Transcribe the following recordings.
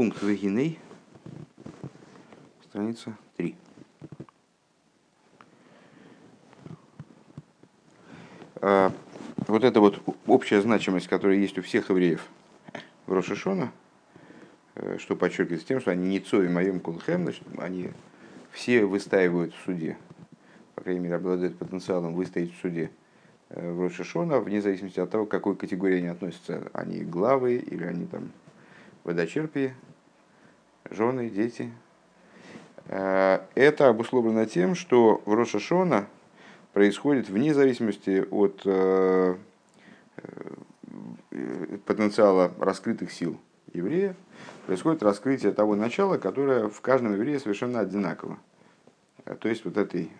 пункт Вегиней, страница 3. А, вот эта вот общая значимость, которая есть у всех евреев в Рошашона, э, что подчеркивается тем, что они не цови моем кулхем, значит, они все выстаивают в суде, по крайней мере, обладают потенциалом выстоять в суде э, в Рошашона, вне зависимости от того, к какой категории они относятся. Они главы или они там водочерпии, жены, дети. Э, это обусловлено тем, что в Рошашона происходит вне зависимости от э, э, потенциала раскрытых сил еврея, происходит раскрытие того начала, которое в каждом еврее совершенно одинаково. То есть вот этой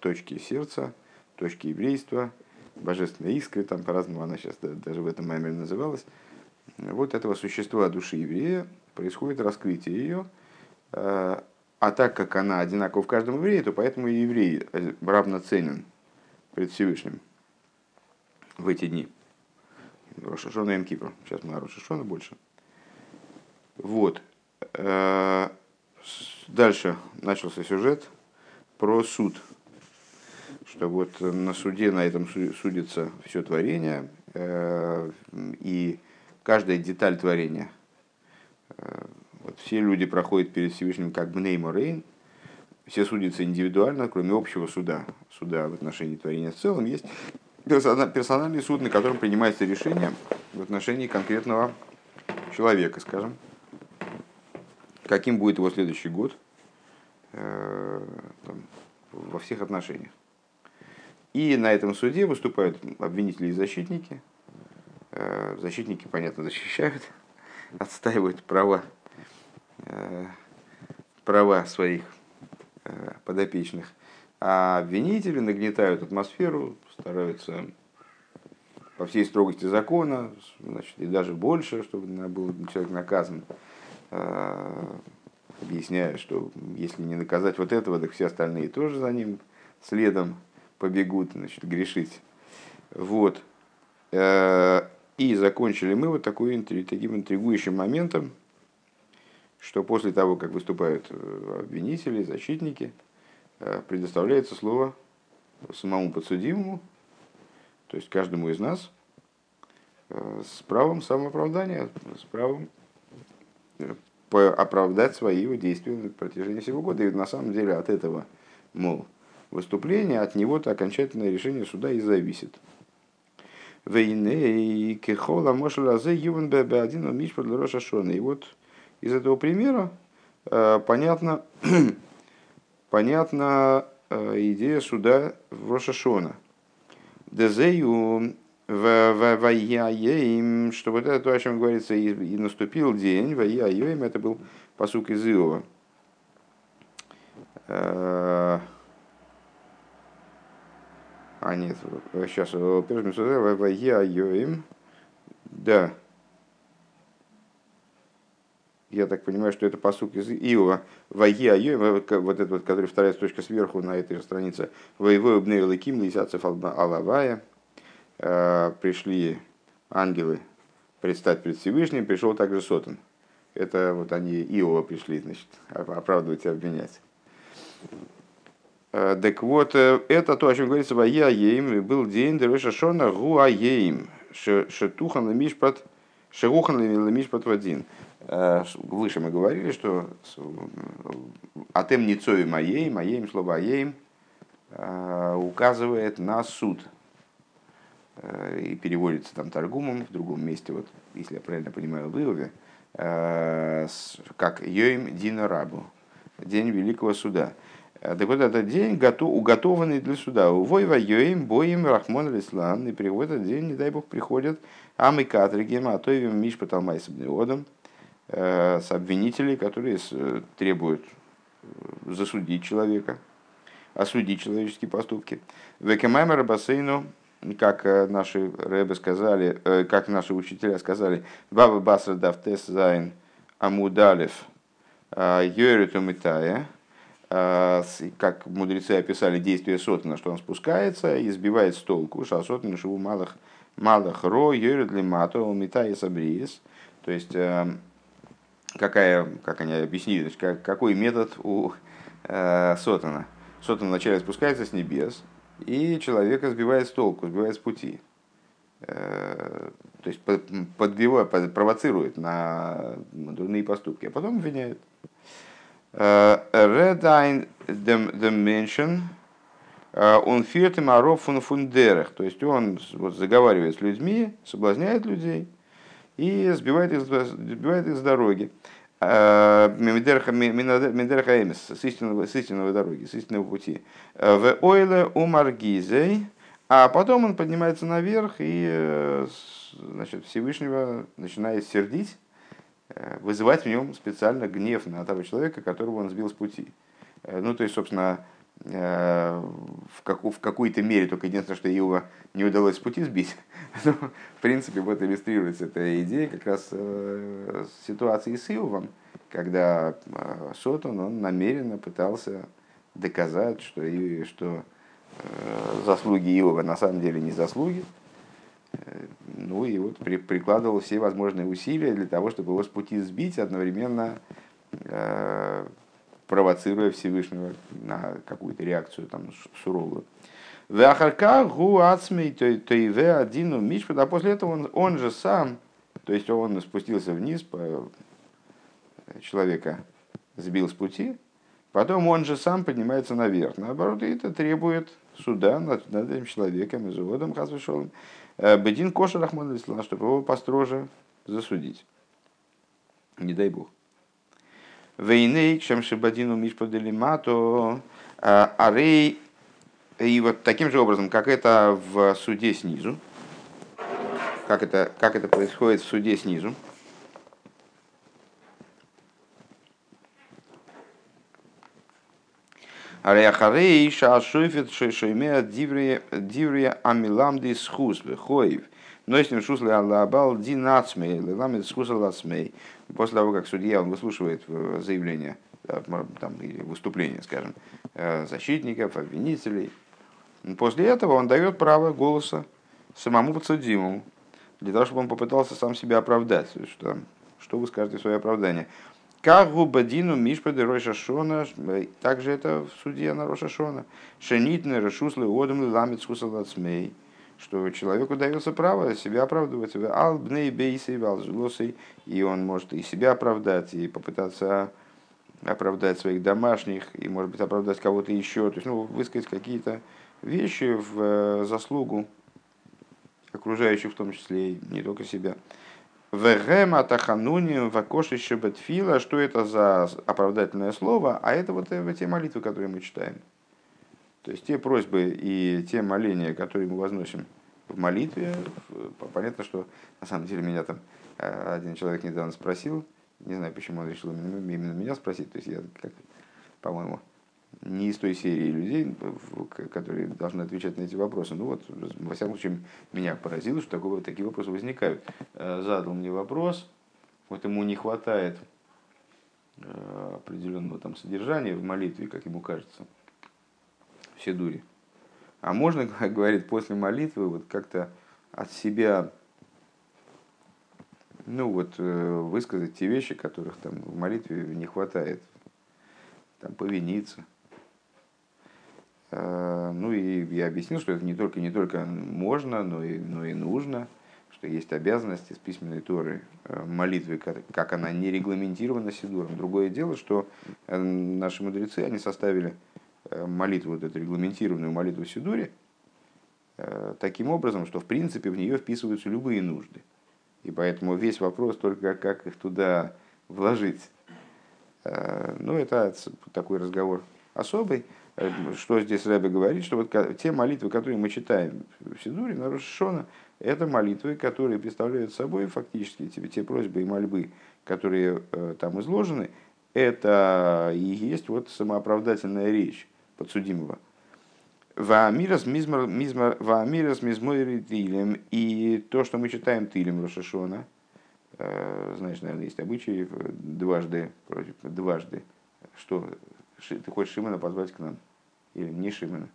точки сердца, точки еврейства, божественной искры, там по-разному она сейчас даже в этом маме называлась, вот этого существа души еврея происходит раскрытие ее, э, а так как она одинакова в каждом еврее, то поэтому и еврей равноценен пред Всевышним в эти дни. Рошашона и Кипр. Сейчас мы о Рошашона больше. Вот. Э, дальше начался сюжет про суд. Что вот на суде, на этом судится все творение. Э, и каждая деталь творения. Вот все люди проходят перед Всевышним как бы Нейморейн, все судятся индивидуально, кроме общего суда, суда в отношении творения в целом, есть персональный суд, на котором принимается решение в отношении конкретного человека, скажем, каким будет его следующий год э, там, во всех отношениях. И на этом суде выступают обвинители и защитники, Э, защитники, понятно, защищают, отстаивают права, э, права своих э, подопечных. А обвинители нагнетают атмосферу, стараются по всей строгости закона, значит, и даже больше, чтобы был человек наказан, объясняя, что если не наказать вот этого, так все остальные тоже за ним следом побегут, значит, грешить. Вот. И закончили мы вот такой, таким интригующим моментом, что после того, как выступают э, обвинители, защитники, э, предоставляется слово самому подсудимому, то есть каждому из нас, э, с правом самооправдания, с правом оправдать свои действия на протяжении всего года. И на самом деле от этого, мол, выступления, от него-то окончательное решение суда и зависит. Вейней кехола мошелазе ювен бебе один мишпад роша шона. И вот из этого примера э, понятно, понятна э, идея суда в Рошашона. Дезею им, что вот это то, о чем говорится, и, и наступил день, им, это был посук из Иова. Э, а нет, сейчас. Да. Я так понимаю, что это посук из Иова. Ваги айоим, вот этот вот, который вторая точка сверху на этой же странице. Воевой обнейл ким лисяцев алавая. Э, пришли ангелы предстать перед Всевышним, пришел также Сотан. Это вот они Иова пришли, значит, оправдывать и обвинять. Э, так вот, э, это то, о чем говорится в Аяеим, был день Дереша Шона Гуаеим, Шетухан Мишпат, Шерухан Мишпат Вадин. Э, выше мы говорили, что Атем Ницови Маей, Маеем, слово Аеим, указывает на суд. И переводится там торгумом в другом месте, вот, если я правильно понимаю, в Иове, как Йоим Дина Рабу, день Великого Суда. Э, так вот, этот день готов, уготованный для суда. Увой воюем, боим, рахмон лислан. И в этот день, не дай бог, приходят амы катригем, а то и миш поталмай с обневодом, э, с обвинителей, которые требуют э, засудить человека, осудить человеческие поступки. Векемаймер бассейну, как наши рэбы сказали, как наши учителя сказали, Баба Басра Давтес Зайн Амудалев Йориту Митая, а, как мудрецы описали действие Сотана, что он спускается и сбивает с толку, шасотан шиву малых малых ро йорит лимато умита и сабриес. То есть э, какая, как они объяснили, как, какой метод у э, Сотана. Сотан вначале спускается с небес, и человека сбивает с толку, сбивает с пути. Э, то есть подбивает, провоцирует на дурные поступки, а потом обвиняет. Редайн Dimension, он фиртем аров фун фундерах, то есть он вот, заговаривает с людьми, соблазняет людей и сбивает их, сбивает их с дороги. Миндерха Эмис, с истинного, с истинного дороги, с истинного пути. В ойле у Маргизей, а потом он поднимается наверх и э, значит, Всевышнего начинает сердить, э, вызывать в нем специально гнев на того человека, которого он сбил с пути. Э, ну, то есть, собственно, в, как, в какой-то мере, только единственное, что его не удалось с пути сбить. Но, в принципе, вот иллюстрируется эта идея как раз э, ситуации с Иовом, когда э, Сотон, он намеренно пытался доказать, что, и, что Э, заслуги Иова на самом деле не заслуги. Э, ну и вот при, прикладывал все возможные усилия для того, чтобы его с пути сбить, одновременно э, провоцируя Всевышнего на какую-то реакцию там, суровую. Вахарка гу ацмей то и ве одину мишпад, а после этого он, он же сам, то есть он спустился вниз, по, человека сбил с пути, потом он же сам поднимается наверх. Наоборот, это требует суда над, над этим человеком, из изуводом Хазвешолом, э, Бедин Коша Рахман чтобы его построже засудить. Не дай бог. Вейней, чем Шибадину Мишпаделимато, э, Арей, и вот таким же образом, как это в суде снизу, как это, как это происходит в суде снизу, Ареахарей шашуфит шойшоймеа диврия амиламди схус вехоев. Но если шусли аллабал динацмей, ламит схус алласмей. После того, как судья он выслушивает э, заявление, там, или выступление, скажем, э, защитников, обвинителей, после этого он дает право голоса самому подсудимому, для того, чтобы он попытался сам себя оправдать. Что, что вы скажете в свое оправдание? Как губадину мишпады Роша Шона, также это в суде на Роша Шона. Шенитны решуслы одам ламит смей, что человеку дается право себя оправдывать. Албней бейсей валжлосой, и он может и себя оправдать, и попытаться оправдать своих домашних, и, может быть, оправдать кого-то еще. То есть, ну, высказать какие-то вещи в э, заслугу окружающих, в том числе и не только себя. Вегема тахануним вакоши шебетфила, что это за оправдательное слово, а это вот те молитвы, которые мы читаем. То есть те просьбы и те моления, которые мы возносим в молитве, понятно, что на самом деле меня там э, один человек недавно спросил, не знаю, почему он решил именно меня спросить, то есть я, как, по-моему, не из той серии людей, которые должны отвечать на эти вопросы. Ну вот, во всяком случае, меня поразило, что такого, такие вопросы возникают. Э, задал мне вопрос, вот ему не хватает э, определенного там содержания в молитве, как ему кажется, в Седуре. А можно, как говорит, после молитвы вот как-то от себя ну вот, э, высказать те вещи, которых там в молитве не хватает, там повиниться, ну и я объяснил, что это не только, не только можно, но и, но и нужно, что есть обязанности с письменной Торы э, молитвы, как она не регламентирована Сидуром. Другое дело, что э, наши мудрецы, они составили молитву, вот эту регламентированную молитву Сидуре, таким образом, что в принципе в нее вписываются любые нужды. И поэтому весь вопрос только как их туда вложить. Ну, это такой разговор особый. Э, что здесь Рэбе говорит, что вот те молитвы, которые мы читаем в Сидуре, на Рошона, это молитвы, которые представляют собой фактически те, те просьбы и мольбы, которые э, там изложены, это и есть вот самооправдательная речь подсудимого. Ваамирас мизмойри тилем. И то, что мы читаем тилем Рошашона, э, знаешь, наверное, есть обычаи дважды, дважды, что ты хочешь Шимона позвать к нам? Или не Шимона?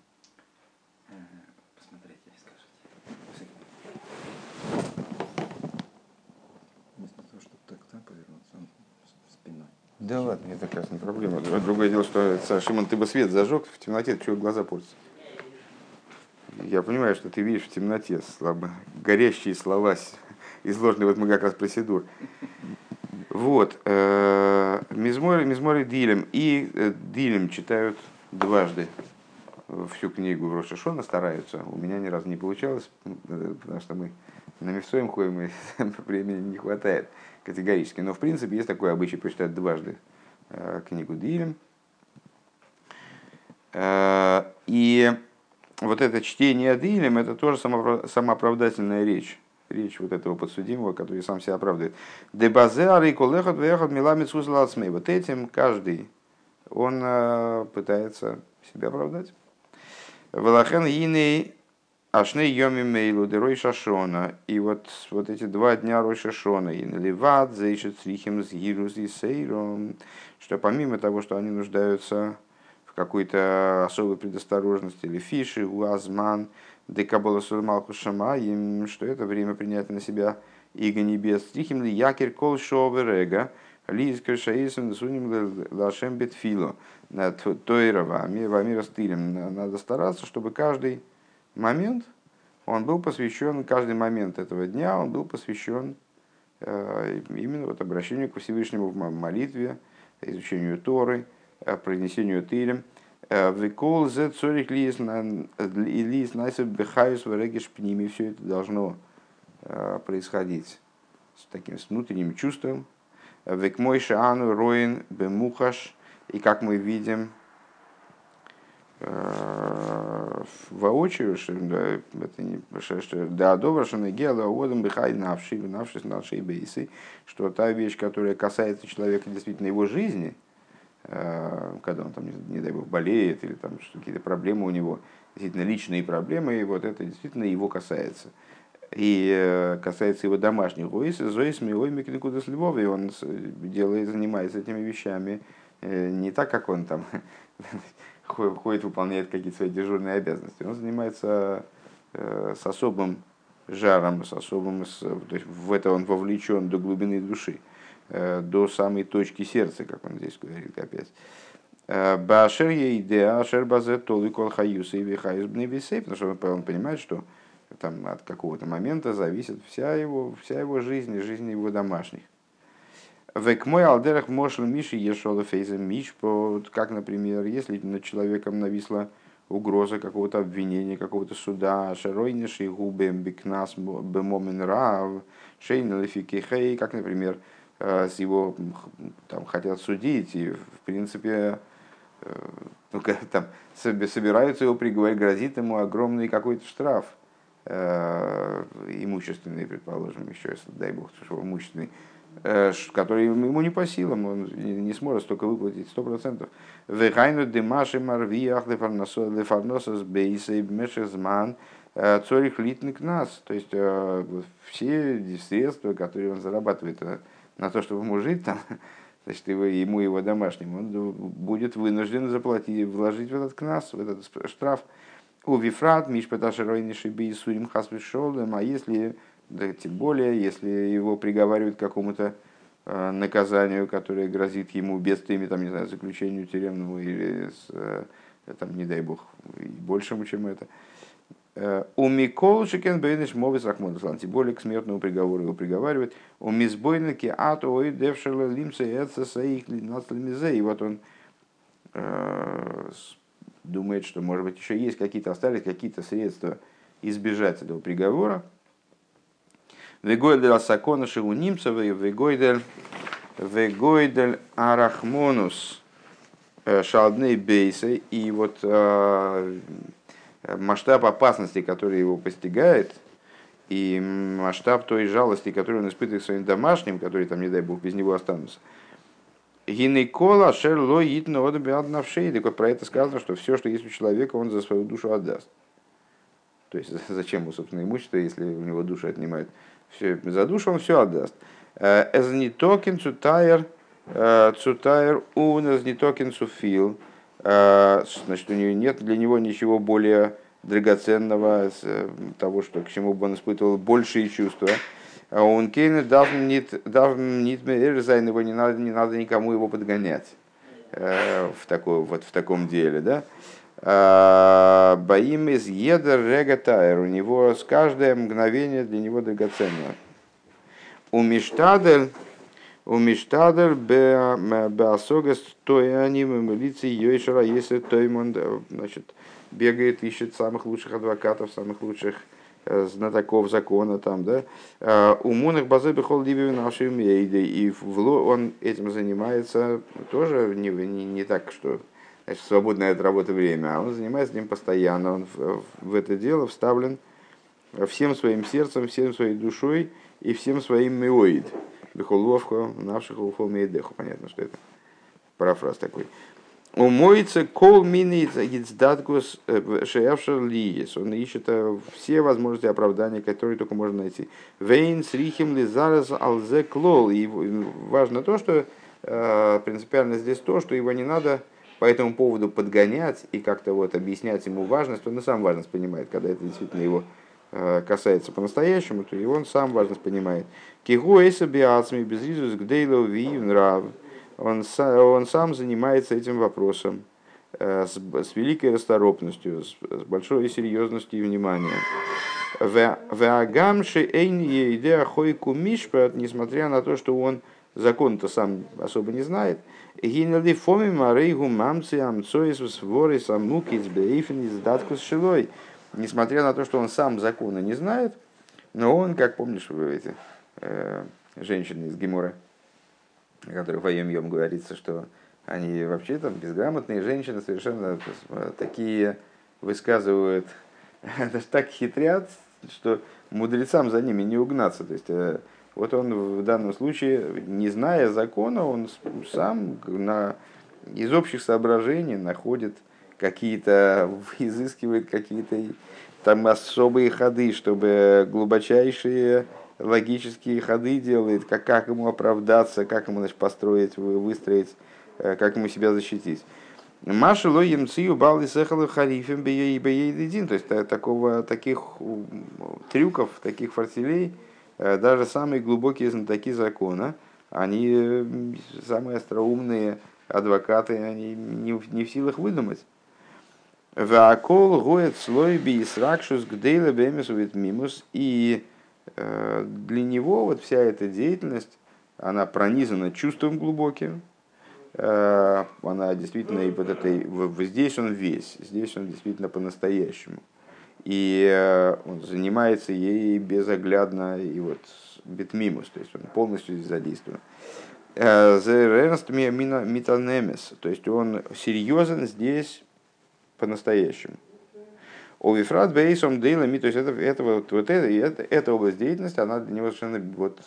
Посмотрите, скажите. Вместо того, чтобы так, так повернуться, он Да ладно, это как раз не проблема. Другое дело, что это, Шимон, ты бы свет зажег в темноте, чего глаза портятся. Я понимаю, что ты видишь в темноте слабо, горящие слова, изложенные, вот мы как раз про Сидур. Вот. Э, Мизмори, Мизмори Дилем. И э, Дилем читают дважды всю книгу Рошашона стараются. У меня ни разу не получалось, э, потому что мы на Мифсоем ходим, и времени не хватает категорически. Но в принципе есть такой обычай прочитать дважды книгу Дилем. И вот это чтение Дилем, это тоже самооправдательная речь речь вот этого подсудимого, который сам себя оправдывает. Дебазеары колехот вехот милами Вот этим каждый, он э, пытается себя оправдать. Валахен иней ашней йоми мейлу дерой шашона. И вот, вот эти два дня Рой Шашона, и наливат, зейшет срихим с гирус и сейром, что помимо того, что они нуждаются в какой-то особой предосторожности, или фиши, уазман, Декабола Сурмалку Шамаим, что это время принять на себя Иго Небес. Трихим ли якер кол шоверега, лиз крышаисом суним лашем бетфило. Тойра вами стилем. Надо стараться, чтобы каждый момент, он был посвящен, каждый момент этого дня, он был посвящен э, именно вот обращению к Всевышнему в молитве, изучению Торы, э, произнесению Тилем – Викол зе цорих лис найсев бехаюс варегиш пними. Все это должно э, происходить с таким с внутренним чувством. Век мой роин бемухаш. И как мы видим э, воочию, что это не что да добро, что гела одам бихай навши, навши нашей бейсы, что та вещь, которая касается человека действительно его жизни, Э, когда он там, не дай бог, болеет или там какие-то проблемы у него, действительно личные проблемы, и вот это действительно его касается. И э, касается его домашних ойс, зоис миой микникуда с любовью, и он делает, занимается этими вещами э, не так, как он там ходит, выполняет какие-то свои дежурные обязанности. Он занимается с особым жаром, с особым, то есть в это он вовлечен до глубины души. Э, до самой точки сердца, как он здесь говорит опять. Э, Башер идея, ашер базе толы кол хаюса и вихаюс потому что он понимает, что там от какого-то момента зависит вся его, вся его жизнь и жизнь его домашних. Век мой алдерах мошл миши ешола фейза миш, как, например, если над человеком нависла угроза какого-то обвинения, какого-то суда, шаройниши губем бикнас бемомен рав, шейн лефикихей, как, например, Э, с его там, хотят судить, и в принципе э, ну, там, собираются его приговорить, грозит ему огромный какой-то штраф, э, имущественный, предположим, еще, если, дай бог, что имущественный, э, который ему не по силам, он не сможет столько выплатить, сто процентов. Вехайну демаши марвиях лефарносас бейсей мешезман цорих литник нас. То есть все средства, которые он зарабатывает на то, чтобы ему жить там, значит, его, ему его домашним, он будет вынужден заплатить, вложить в этот кнас, в этот штраф. У Вифрат, Миш Петашеройниши Бейсурим Хасвишолем, а если, да, тем более, если его приговаривают к какому-то э, наказанию, которое грозит ему бедствиями, там, не знаю, заключению тюремному или, с, э, там, не дай бог, и большему, чем это, у Микол Шикен Бейниш Мовис Рахмон тем более к смертному приговору его приговаривают. У Мизбойники Ато Ой Девшерла Лимса Эцеса их И вот он э, думает, что может быть еще есть какие-то, остались какие-то средства избежать этого приговора. Вегойдель Асакона Шиунимцева и Вегойдель Вегойдель Арахмонус э, Шалдней Бейса. И вот э, масштаб опасности, который его постигает, и масштаб той жалости, которую он испытывает своим домашним, которые там, не дай бог, без него останутся. Гинекола шерло итно однавшей. Так вот про это сказано, что все, что есть у человека, он за свою душу отдаст. То есть зачем ему, собственно, имущество, если у него душу отнимают? Все, за душу он все отдаст. Эзнитокин цутайр цутайр ун эзнитокин цуфил. Значит, у него нет для него ничего более драгоценного, э, того, что, к чему бы он испытывал большие чувства. А Он кейна дав нит зайн его не надо, не надо никому его подгонять э, в, такой, вот в таком деле, да. А, Боим из едер регатайр, у него с каждое мгновение для него драгоценно. У Миштадель у Миштадер Беасогас Тояним Лицей Йойшера, если Тоймон значит, бегает, ищет самых лучших адвокатов, самых лучших э, знатоков закона там, да, э, у Мунах Базы Бехол Дибеви нашей Мейды, и он этим занимается тоже не, не, не так, что значит, свободное от работы время, а он занимается этим постоянно, он в, в это дело вставлен всем своим сердцем, всем своей душой и всем своим миоид. Бехоловка, навших ухолмейдеху. Понятно, что это парафраз такой. Умоется кол мини гицдаткус э, шеявшер лиес. Он ищет э, все возможности оправдания, которые только можно найти. Вейн срихим лизарес алзе клол. И важно то, что э, принципиально здесь то, что его не надо по этому поводу подгонять и как-то вот объяснять ему важность. Он и сам важность понимает, когда это действительно его касается по-настоящему, то и он сам важность понимает. Кигу эйса биацми безризус гдейло нрав. Он, он сам занимается этим вопросом э, с, с великой расторопностью, с, с большой серьезностью и вниманием. Веагамши эйн идея хойку мишпат, несмотря на то, что он закон-то сам особо не знает. Гинали фоми марейгу мамцы амцоис своры самукиц бейфен из даткус шилой несмотря на то, что он сам закона не знает, но он, как помнишь, вы эти э, женщины из Гемора, о которых в Айом говорится, что они вообще там безграмотные женщины, совершенно такие высказывают, так хитрят, что мудрецам за ними не угнаться. То есть, э, вот он в данном случае, не зная закона, он сам на, из общих соображений находит какие-то, изыскивает какие-то там особые ходы, чтобы глубочайшие логические ходы делает, как, как ему оправдаться, как ему значит, построить, выстроить, э, как ему себя защитить. Маша лоем цию бали сехалу харифем бейдин. То есть такого, таких трюков, таких фортелей, э, даже самые глубокие знатоки закона, они самые остроумные адвокаты, они не, не в силах выдумать. Вакол гоет слой бисракшус гдейла бемесувит мимус. И для него вот вся эта деятельность, она пронизана чувством глубоким, э, она действительно и вот этой, здесь он весь, здесь он действительно по-настоящему. И э, он занимается ей безоглядно и вот битмимус, то есть он полностью здесь задействован. Зеренст митанемес, то есть он серьезен здесь по-настоящему. Овифрат бейсом дейлами, то есть это, это, вот, вот это, это, эта область деятельности, она для него совершенно вот,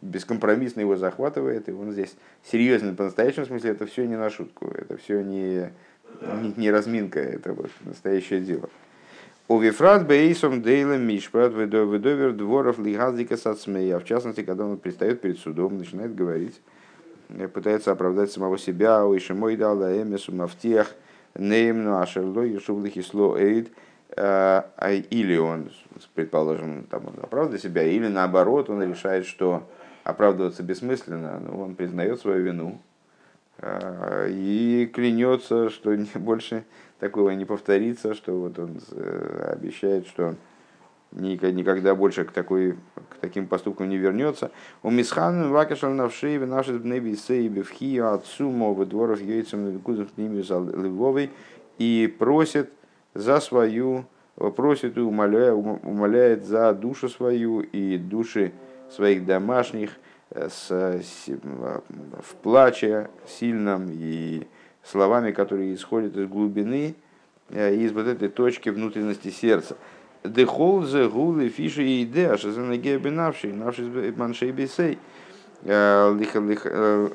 бескомпромиссно его захватывает, и он здесь серьезно по-настоящему смысле, это все не на шутку, это все не, не, не разминка, это вот настоящее дело. Овифрат бейсом дейлем мишпрат выдовер дворов лигазика сацмея, в частности, когда он предстает перед судом, начинает говорить, пытается оправдать самого себя, ой, шимой дала эмесу мафтиях – Неймну Ашерло Юшублы Хисло Эйд, или он, предположим, там, он оправдывает себя, или наоборот, он решает, что оправдываться бессмысленно, но он признает свою вину а, и клянется, что больше такого не повторится, что вот он э, обещает, что никогда больше к, такой, к таким поступкам не вернется. У Мисхан Вакашал Навшееви наши Бнеби Сейби в Хию отцу Мова дворов яйцем Кузов ними Львовой и просит за свою, просит и умоляет, умоляет за душу свою и души своих домашних э, с, с, в плаче сильном и словами, которые исходят из глубины, э, из вот этой точки внутренности сердца. Дехолзе гулы фиши и идея, за ноги бинавший, навший маншей бисей.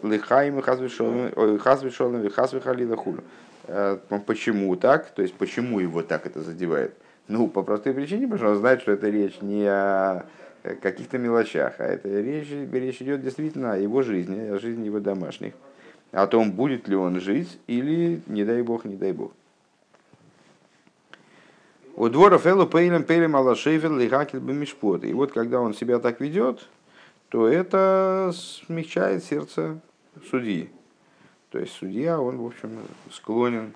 Лихаим хазвишолом, хазвихалила хулю. Почему так? То есть, почему его так это задевает? Ну, по простой причине, потому что он знает, что это речь не о каких-то мелочах, а это речь, речь идет действительно о его жизни, о жизни его домашних, о том, будет ли он жить или, не дай бог, не дай бог. У дворов элу пейлем пейлем алашейфер лихакель бемишпот. И вот когда он себя так ведет, то это смягчает сердце судьи. То есть судья, он, в общем, склонен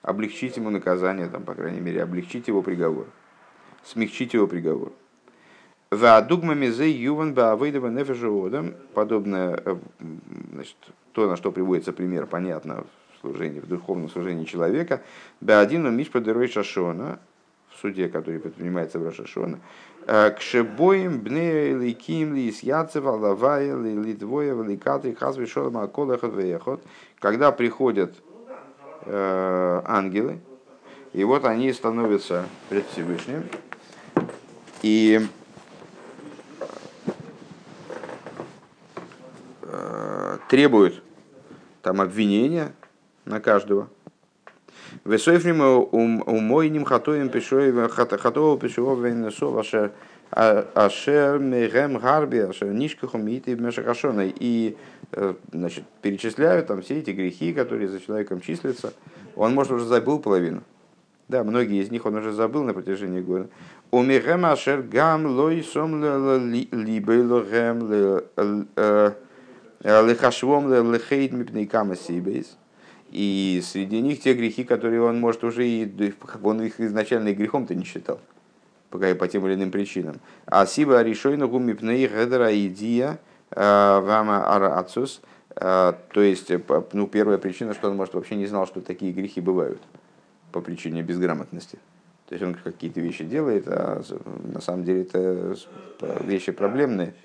облегчить ему наказание, там, по крайней мере, облегчить его приговор, смягчить его приговор. Вадугмами зе юван баавейдова нефежеводом, подобное, э, значит, то, на что приводится пример, понятно, в служении, в духовном служении человека, баадину мишпа дерой шашона, суде, который предпринимается в Рашашона, э, к шебоим бне ликим ли яцев алавая ли литвоя великатри хазвы шолом аколахот веехот, когда приходят э, ангелы, и вот они становятся пред Всевышним, и требуют там обвинения на каждого. Весойфрим умойним хатоем пишой хатова пишова венесов ашер ашер мегем гарби ашер нишкахум и мешахашона. И значит, перечисляют там все эти грехи, которые за человеком числятся. Он, может, уже забыл половину. Да, многие из них он уже забыл на протяжении года. Умирем ашер гам лой сом либейлогем Лехашвом лехейд мипнейкама сибейс. И среди них те грехи, которые он, может, уже и он их изначально и грехом-то не считал, пока и по тем или иным причинам. А сиба решойна гумипней гедера идия вама арацус. То есть, ну, первая причина, что он, может, вообще не знал, что такие грехи бывают по причине безграмотности. То есть он какие-то вещи делает, а на самом деле это вещи проблемные –